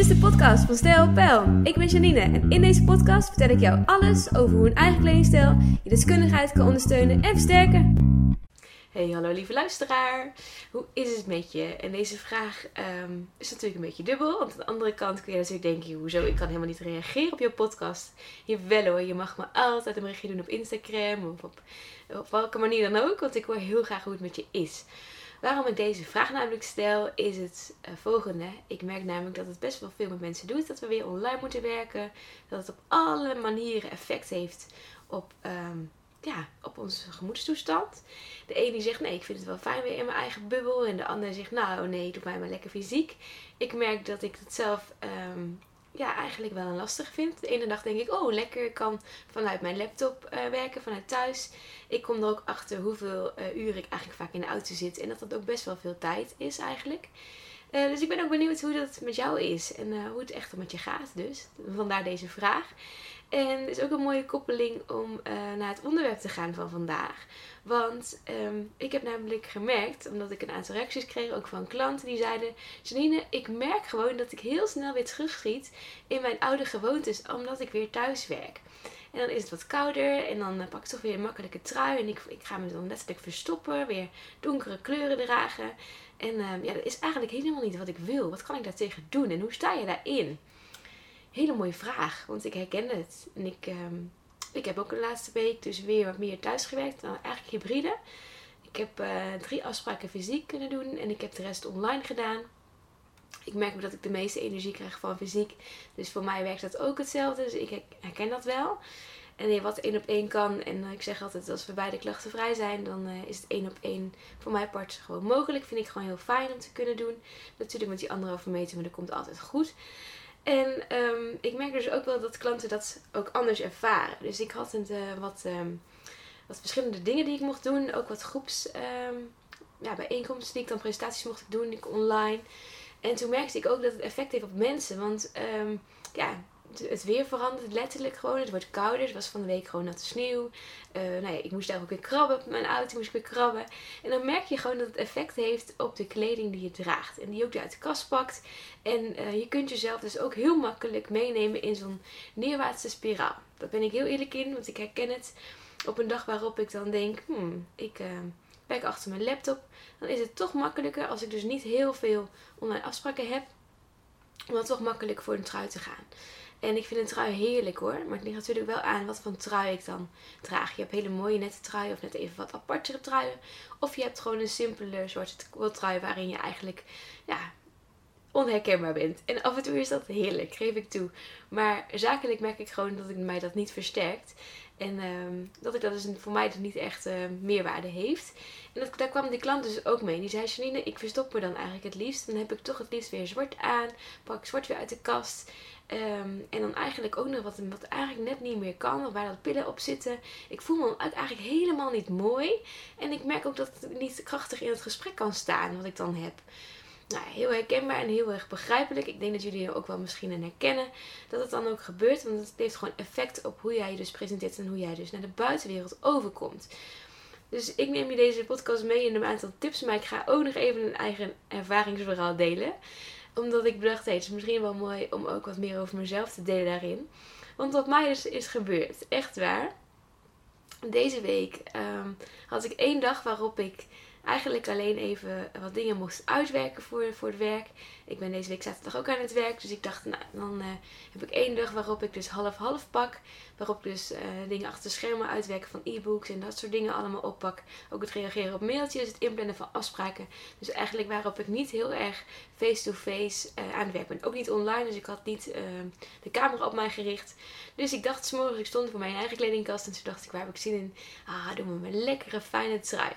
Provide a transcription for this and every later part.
is de podcast van Stijl Pijl. Ik ben Janine en in deze podcast vertel ik jou alles over hoe een eigen kledingstijl je deskundigheid kan ondersteunen en versterken. Hey, hallo lieve luisteraar. Hoe is het met je? En deze vraag ehm, is natuurlijk een beetje dubbel. Want aan de andere kant kun je natuurlijk denken, hoezo? Ik kan helemaal niet reageren op je podcast. Jawel hoor, je mag me altijd een berichtje doen op Instagram of op, op welke manier dan ook. Want ik hoor heel graag hoe het met je is. Waarom ik deze vraag namelijk stel, is het uh, volgende. Ik merk namelijk dat het best wel veel met mensen doet. Dat we weer online moeten werken. Dat het op alle manieren effect heeft op, um, ja, op onze gemoedstoestand. De ene die zegt, nee, ik vind het wel fijn weer in mijn eigen bubbel. En de andere zegt, nou nee, doe mij maar lekker fysiek. Ik merk dat ik het zelf um, ja, eigenlijk wel een lastig vind. De ene dag denk ik, oh lekker, ik kan vanuit mijn laptop uh, werken, vanuit thuis. Ik kom er ook achter hoeveel uh, uren ik eigenlijk vaak in de auto zit. En dat dat ook best wel veel tijd is eigenlijk. Uh, dus ik ben ook benieuwd hoe dat met jou is. En hoe het echt met je gaat dus. Vandaar deze vraag. En het is ook een mooie koppeling om naar het onderwerp te gaan van vandaag. Want um, ik heb namelijk gemerkt, omdat ik een aantal reacties kreeg, ook van klanten die zeiden: Janine, ik merk gewoon dat ik heel snel weer terugschiet in mijn oude gewoontes, omdat ik weer thuis werk. En dan is het wat kouder en dan pak ik toch weer een makkelijke trui en ik, ik ga me dan letterlijk verstoppen, weer donkere kleuren dragen. En um, ja, dat is eigenlijk helemaal niet wat ik wil. Wat kan ik daartegen doen en hoe sta je daarin? Hele mooie vraag, want ik herken het. En ik, um, ik heb ook de laatste week dus weer wat meer thuis gewerkt. Nou, eigenlijk hybride. Ik heb uh, drie afspraken fysiek kunnen doen en ik heb de rest online gedaan. Ik merk ook dat ik de meeste energie krijg van fysiek. Dus voor mij werkt dat ook hetzelfde. Dus ik herken dat wel. En wat één op één kan, en ik zeg altijd als we beide klachtenvrij zijn, dan uh, is het één op één voor mij part gewoon mogelijk. Vind ik gewoon heel fijn om te kunnen doen. Natuurlijk met die anderhalve meter, maar dat komt altijd goed. En um, ik merk dus ook wel dat klanten dat ook anders ervaren. Dus ik had een, uh, wat, um, wat verschillende dingen die ik mocht doen. Ook wat groeps um, ja, bijeenkomsten die ik dan presentaties mocht doen, ik online. En toen merkte ik ook dat het effect heeft op mensen. Want ja, het weer verandert letterlijk gewoon. Het wordt kouder. Het was van de week gewoon natte sneeuw. Uh, nou ja, ik moest daar ook weer krabben. Mijn auto moest ik weer krabben. En dan merk je gewoon dat het effect heeft op de kleding die je draagt. En die ook weer uit de kast pakt. En uh, je kunt jezelf dus ook heel makkelijk meenemen in zo'n neerwaartse spiraal. Daar ben ik heel eerlijk in, want ik herken het. Op een dag waarop ik dan denk, hmm, ik uh, werk achter mijn laptop. Dan is het toch makkelijker als ik dus niet heel veel online afspraken heb. Om dan toch makkelijk voor een trui te gaan. En ik vind een trui heerlijk hoor. Maar het ligt natuurlijk wel aan wat voor trui ik dan draag. Je hebt hele mooie nette truien of net even wat apartere truien. Of je hebt gewoon een simpele zwarte trui waarin je eigenlijk ja, onherkenbaar bent. En af en toe is dat heerlijk, geef ik toe. Maar zakelijk merk ik gewoon dat ik mij dat niet versterkt. En um, dat ik dat dus voor mij dus niet echt uh, meerwaarde heeft. En dat, daar kwam die klant dus ook mee. Die zei, Janine, ik verstop me dan eigenlijk het liefst. Dan heb ik toch het liefst weer zwart aan. Pak zwart weer uit de kast. Um, en dan eigenlijk ook nog wat, wat eigenlijk net niet meer kan. Of waar dat pillen op zitten. Ik voel me eigenlijk helemaal niet mooi. En ik merk ook dat het niet krachtig in het gesprek kan staan wat ik dan heb. Nou, heel herkenbaar en heel erg begrijpelijk. Ik denk dat jullie er ook wel misschien in herkennen dat het dan ook gebeurt. Want het heeft gewoon effect op hoe jij je dus presenteert en hoe jij dus naar de buitenwereld overkomt. Dus ik neem je deze podcast mee in een aantal tips. Maar ik ga ook nog even een eigen ervaringsverhaal delen omdat ik bedacht, hey, het is misschien wel mooi om ook wat meer over mezelf te delen daarin. Want wat mij dus is gebeurd, echt waar. Deze week um, had ik één dag waarop ik eigenlijk alleen even wat dingen moest uitwerken voor, voor het werk. Ik ben deze week zaterdag ook aan het werk. Dus ik dacht, nou, dan uh, heb ik één dag waarop ik dus half-half pak. Waarop ik dus uh, dingen achter de schermen uitwerken van e-books en dat soort dingen allemaal oppak. Ook het reageren op mailtjes, het inplannen van afspraken. Dus eigenlijk waarop ik niet heel erg face-to-face uh, aan het werk ben. Ook niet online, dus ik had niet de camera op mij gericht. Dus ik dacht, s'morgens, ik stond voor mijn eigen kledingkast. En toen dacht ik, waar heb ik zin in? Ah, doe me mijn lekkere, fijne trui.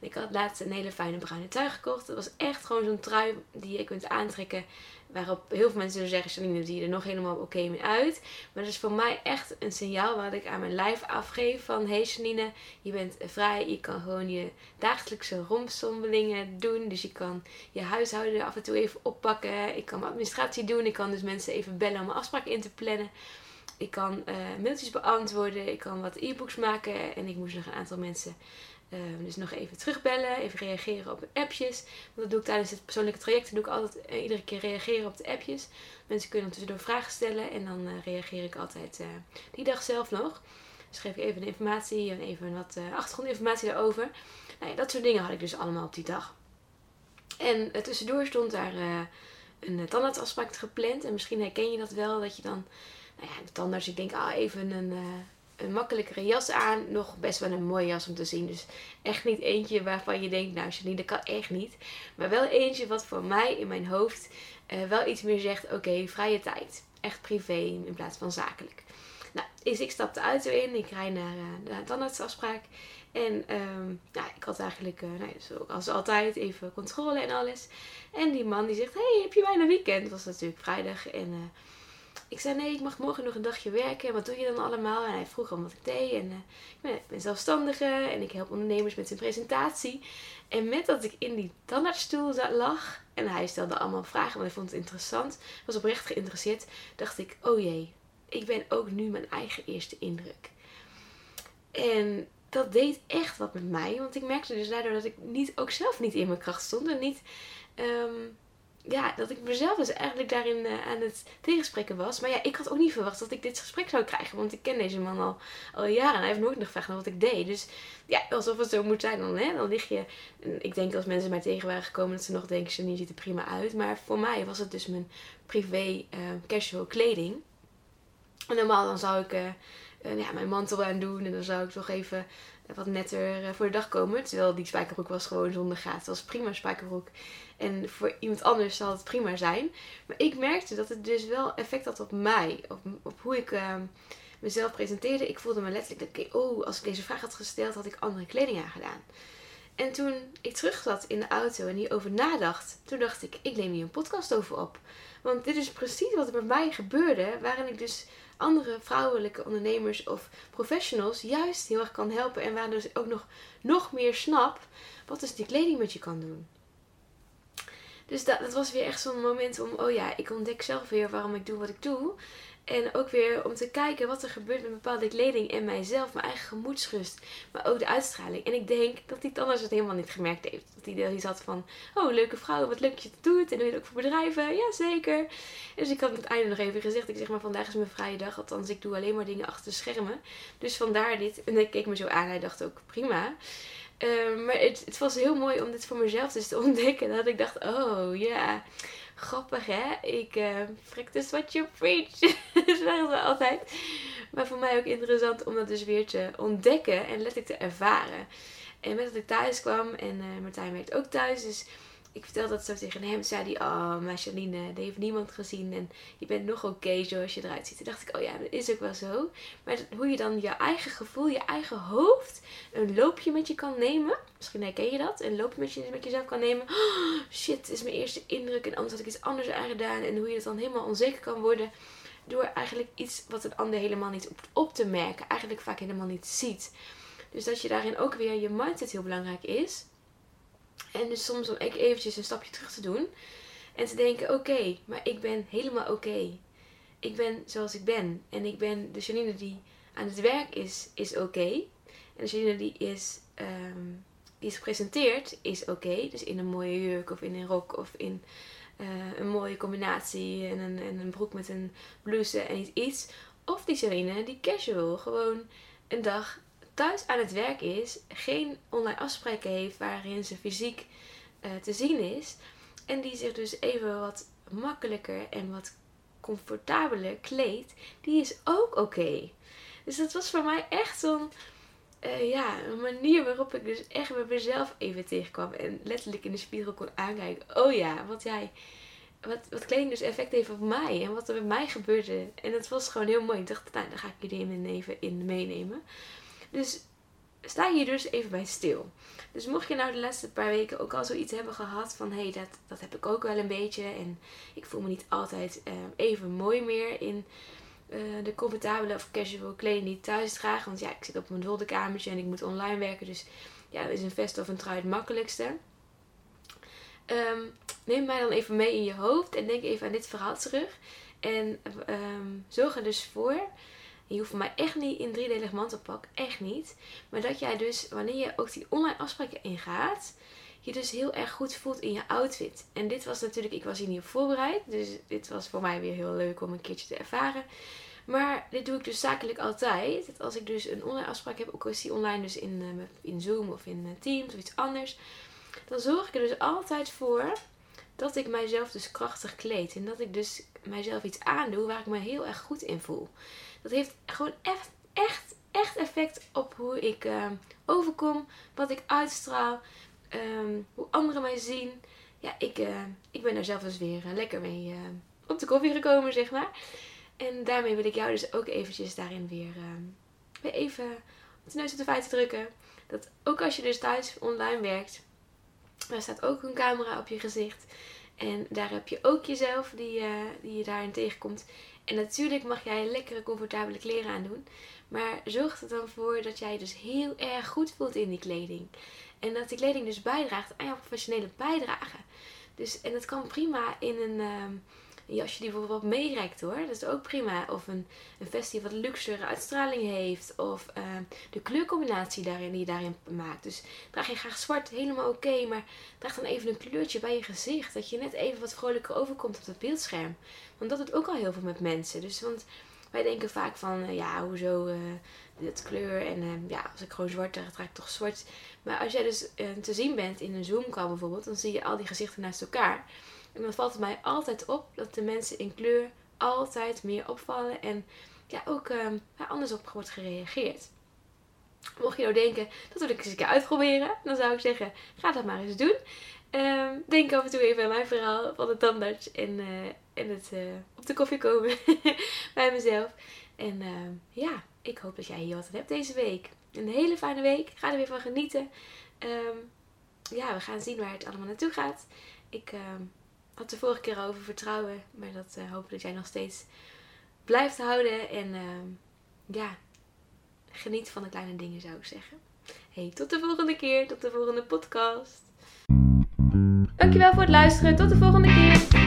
Ik had laatst een hele fijne bruine trui gekocht. Het was echt gewoon zo'n trui die je kunt aantrekken. Waarop heel veel mensen zeggen, Janine, zie je er nog helemaal oké mee uit. Maar dat is voor mij echt een signaal wat ik aan mijn lijf afgeef. Van, hey Janine, je bent vrij. Je kan gewoon je dagelijkse romstommelingen doen. Dus je kan je huishouden af en toe even oppakken. Ik kan mijn administratie doen. Ik kan dus mensen even bellen om een afspraak in te plannen. Ik kan uh, mailtjes beantwoorden. Ik kan wat e-books maken. En ik moest nog een aantal mensen Ehm, dus nog even terugbellen, even reageren op appjes. Want dat doe ik tijdens het persoonlijke traject. Doe ik altijd eh, iedere keer reageren op de appjes. Mensen kunnen tussendoor vragen stellen en dan uh, reageer ik altijd uh, die dag zelf nog. Dus geef ik even de informatie en even wat achtergrondinformatie daarover. Nou ja, dat soort dingen had ik dus allemaal op die dag. En tussendoor stond daar een tandartsafspraak gepland. En misschien herken je dat wel, dat je dan, nou ja, de tandarts, ik denk, ah, even een een makkelijkere jas aan. Nog best wel een mooie jas om te zien. Dus echt niet eentje waarvan je denkt, nou Janine, dat kan echt niet. Maar wel eentje wat voor mij in mijn hoofd uh, wel iets meer zegt, oké, vrije tijd. Echt privé in plaats van zakelijk. Nou, is ik stap de auto in. Ik rij naar uh, de tandartsafspraak. En um, nou, ik had eigenlijk, uh, nou, zoals altijd, even controle en alles. En die man die zegt, hey, heb je bijna weekend? Dat was natuurlijk vrijdag. En ik zei nee, ik mag morgen nog een dagje werken. Wat doe je dan allemaal? En hij vroeg om wat ik deed. En uh, ik, ben, ben zelfstandige en ik help ondernemers met hun presentatie. En met dat ik in die tandartsstoel lag en hij stelde allemaal vragen, want hij vond het interessant, was oprecht geïnteresseerd, dacht ik, oh jee, ik ben ook nu mijn eigen eerste indruk. En dat deed echt wat met mij, want ik merkte dus daardoor dat ik niet, ook zelf niet in mijn kracht stond en niet... Um, ja, dat ik mezelf dus eigenlijk daarin uh, aan het tegenspreken was. Maar ja, ik had ook niet verwacht dat ik dit gesprek zou krijgen. Want ik ken deze man al, al jaren en hij heeft nooit nog gevraagd naar wat ik deed. Dus ja, alsof het zo moet zijn dan, hè. Dan lig je... Ik denk als mensen mij tegen waren gekomen dat ze nog denken, Janine ziet er prima uit. Maar voor mij was het dus mijn privé uh, casual kleding. En normaal dan zou ik... Uh, ja, mijn mantel aan doen en dan zou ik toch even wat netter voor de dag komen. Terwijl die spijkerbroek was gewoon zonder gaten. Het was prima spijkerbroek. En voor iemand anders zal het prima zijn. Maar ik merkte dat het dus wel effect had op mij. Op, op hoe ik uh, mezelf presenteerde. Ik voelde me letterlijk dat ik, oh, als ik deze vraag had gesteld, had ik andere kleding aangedaan. En toen ik terug zat in de auto en hierover nadacht, toen dacht ik, ik neem hier een podcast over op. Want dit is precies wat er bij mij gebeurde, waarin ik dus andere vrouwelijke ondernemers of professionals juist heel erg kan helpen. En waar dus ook nog, nog meer snap wat dus die kleding met je kan doen. Dus dat, dat was weer echt zo'n moment om, oh ja, ik ontdek zelf weer waarom ik doe wat ik doe. En ook weer om te kijken wat er gebeurt met bepaalde kleding en mijzelf, mijn eigen gemoedsrust, maar ook de uitstraling. En ik denk dat hij anders het helemaal niet gemerkt heeft. Dat hij er iets had van, oh leuke vrouw, wat leuk dat je het doet. En doe je het ook voor bedrijven? Ja, zeker. Dus ik had het einde nog even gezegd, ik zeg maar vandaag is mijn vrije dag. Althans, ik doe alleen maar dingen achter de schermen. Dus vandaar dit. En hij keek me zo aan, hij dacht ook prima. Ehm, maar het, het, was heel mooi om dit voor mezelf dus te ontdekken. Dat ik dacht, oh ja, grappig hè. Ik uh, practice what you preach. zeggen ze altijd. Maar voor mij ook interessant om dat dus weer te ontdekken en letterlijk te ervaren. En met dat ik thuis kwam en uh, Martijn werkt ook thuis. Dus ik vertelde dat zo tegen hem. Zei hij, oh, maar Janine, heeft niemand gezien. En je bent nog oké zoals je eruit ziet. Toen dacht ik, oh ja, dat is ook wel zo. Maar hoe je dan je eigen gevoel, je eigen hoofd, een loopje met je kan nemen. Misschien herken je dat. Een loopje met, je, met jezelf kan nemen. Oh, shit, is mijn eerste indruk. En anders had ik iets anders aangedaan. En hoe je dan helemaal onzeker kan worden. Door eigenlijk iets wat een ander helemaal niet op, te merken. Eigenlijk vaak helemaal niet ziet. Dus dat je daarin ook weer je mindset heel belangrijk is. En dus soms om eventjes een stapje terug te doen. En te denken, oké, maar ik ben helemaal oké. Ik ben zoals ik ben. En ik ben de Janine die aan het werk is, is oké. En de Janine die is, um, die is gepresenteerd, is oké. Dus in een mooie jurk of in een rok of in uh, een mooie combinatie. En een, en een broek met een blouse en iets. iets. Of die Janine die casual gewoon een dag thuis aan het werk is, geen online afspraken heeft waarin ze fysiek uh, te zien is. En die zich dus even wat makkelijker en wat comfortabeler kleedt, die is ook oké. Dus dat was voor mij echt zo'n uh, ja, een manier waarop ik dus echt met mezelf even tegenkwam. En letterlijk in de spiegel kon aankijken. Oh ja, wat jij. Wat, wat kleding dus effect heeft op mij. En wat er met mij gebeurde. En dat was gewoon heel mooi. Ik dacht, nou, daar ga ik jullie even in meenemen. Dus sta hier dus even bij stil. Dus mocht je nou de laatste paar weken ook al zoiets hebben gehad van hé, hey, dat, dat heb ik ook wel een beetje. En ik voel me niet altijd uh, even mooi meer in uh, de comfortabele of casual kleding ik thuis draag. Want ja, ik zit op mijn zolderkamertje en ik moet online werken. Dus ja, is een vest of een trui het makkelijkste. Um, neem mij dan even mee in je hoofd en denk even aan dit verhaal terug. En um, zorg er dus voor je hoeft mij echt niet in driedelig mantelpak, echt niet. Maar dat jij dus, wanneer je ook die online afspraken ingaat, je dus heel erg goed voelt in je outfit. En dit was natuurlijk, ik was hier niet op voorbereid. Dus dit was voor mij weer heel leuk om een keertje te ervaren. Maar dit doe ik dus zakelijk altijd. Als ik dus een online afspraak heb, ook is die online dus in, uh, in Zoom of in uh, Teams of iets anders. Dan zorg ik er dus altijd voor dat ik mijzelf dus krachtig kleed. En dat ik dus mijzelf iets aandoe waar ik me heel erg goed in voel. Dat heeft gewoon echt, echt, echt effect op hoe ik uh, overkom, wat ik uitstraal, um, hoe anderen mij zien. Ja, ik, uh, ik ben daar zelf dus weer uh, lekker mee op de koffie gekomen, zeg maar. En daarmee wil ik jou dus ook eventjes daarin weer, weer even op de neus op de feiten drukken. Dat ook als je dus thuis online werkt, daar staat ook een camera op je gezicht. En daar heb je ook jezelf die, die je daarin tegenkomt. En natuurlijk mag jij lekkere, comfortabele kleren aandoen. Maar zorg er dan voor dat jij dus heel erg goed voelt in die kleding. En dat die kleding dus bijdraagt aan jouw professionele bijdrage. Dus, en dat kan prima in een, uh, een jasje die bijvoorbeeld meereikt hoor. Dat is ook prima. Of een, een vest die wat luxere uitstraling heeft. Of uh, de kleurcombinatie daarin, die je daarin maakt. Dus draag je graag zwart, helemaal oké. maar draag dan even een kleurtje bij je gezicht. Dat je net even wat vrolijker overkomt op het beeldscherm. Want dat doet ook al heel veel met mensen. Dus want wij denken vaak van, uh, ja, hoezo dit kleur. En uh, ja, als ik gewoon zwart draag, draag ik toch zwart. Maar als jij dus te zien bent in een Zoom-call bijvoorbeeld, dan zie je al die gezichten naast elkaar. En dan valt het mij altijd op dat de mensen in kleur altijd meer opvallen en ja, ook uh, anders op wordt gereageerd. Mocht je nou denken, dat wil ik eens een keer uitproberen, dan zou ik zeggen, ga dat maar eens doen. Um, denk af en toe even aan mijn verhaal van de tandarts en, en het uh, op de koffie komen bij mezelf. En uh, ja, ik hoop dat jij hier wat aan hebt deze week. Een hele fijne week. Ga er weer van genieten. Um, ja, we gaan zien waar het allemaal naartoe gaat. Ik had de vorige keer over vertrouwen. Maar dat uh, hoop dat jij nog steeds blijft houden. En ja, geniet van de kleine dingen zou ik zeggen. Hey, tot de volgende keer. Tot de volgende podcast. Dankjewel voor het luisteren. Tot de volgende keer.